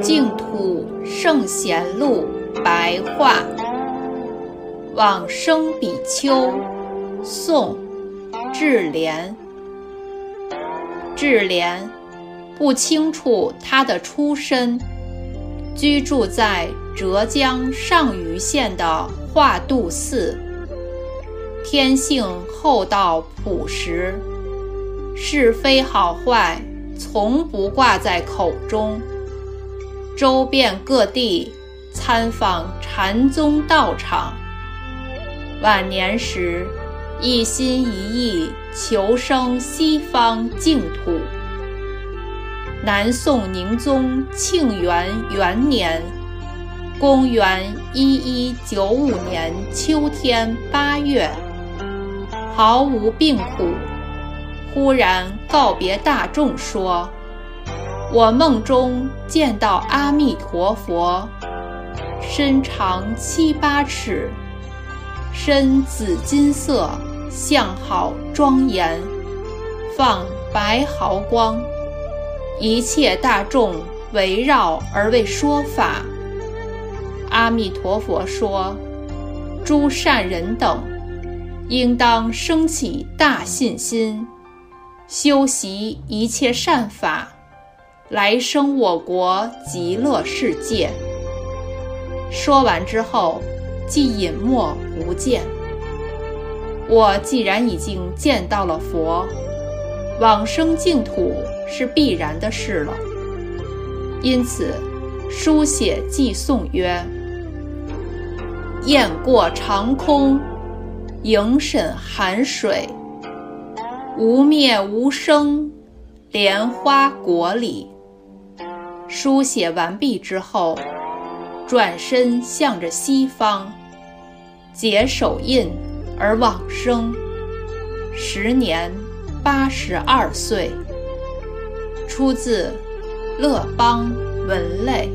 净土圣贤录白话，往生比丘，宋，智莲。智莲不清楚他的出身，居住在浙江上虞县的化度寺，天性厚道朴实，是非好坏从不挂在口中。周遍各地，参访禅宗道场。晚年时，一心一意求生西方净土。南宋宁宗庆元元年（公元一一九五年）秋天八月，毫无病苦，忽然告别大众说。我梦中见到阿弥陀佛，身长七八尺，身紫金色，相好庄严，放白毫光，一切大众围绕而为说法。阿弥陀佛说：“诸善人等，应当升起大信心，修习一切善法。”来生我国极乐世界。说完之后，即隐没不见。我既然已经见到了佛，往生净土是必然的事了。因此，书写寄颂曰：“雁过长空，影审寒水，无灭无生，莲花国里。”书写完毕之后，转身向着西方，解手印而往生，时年八十二岁。出自《乐邦文类》。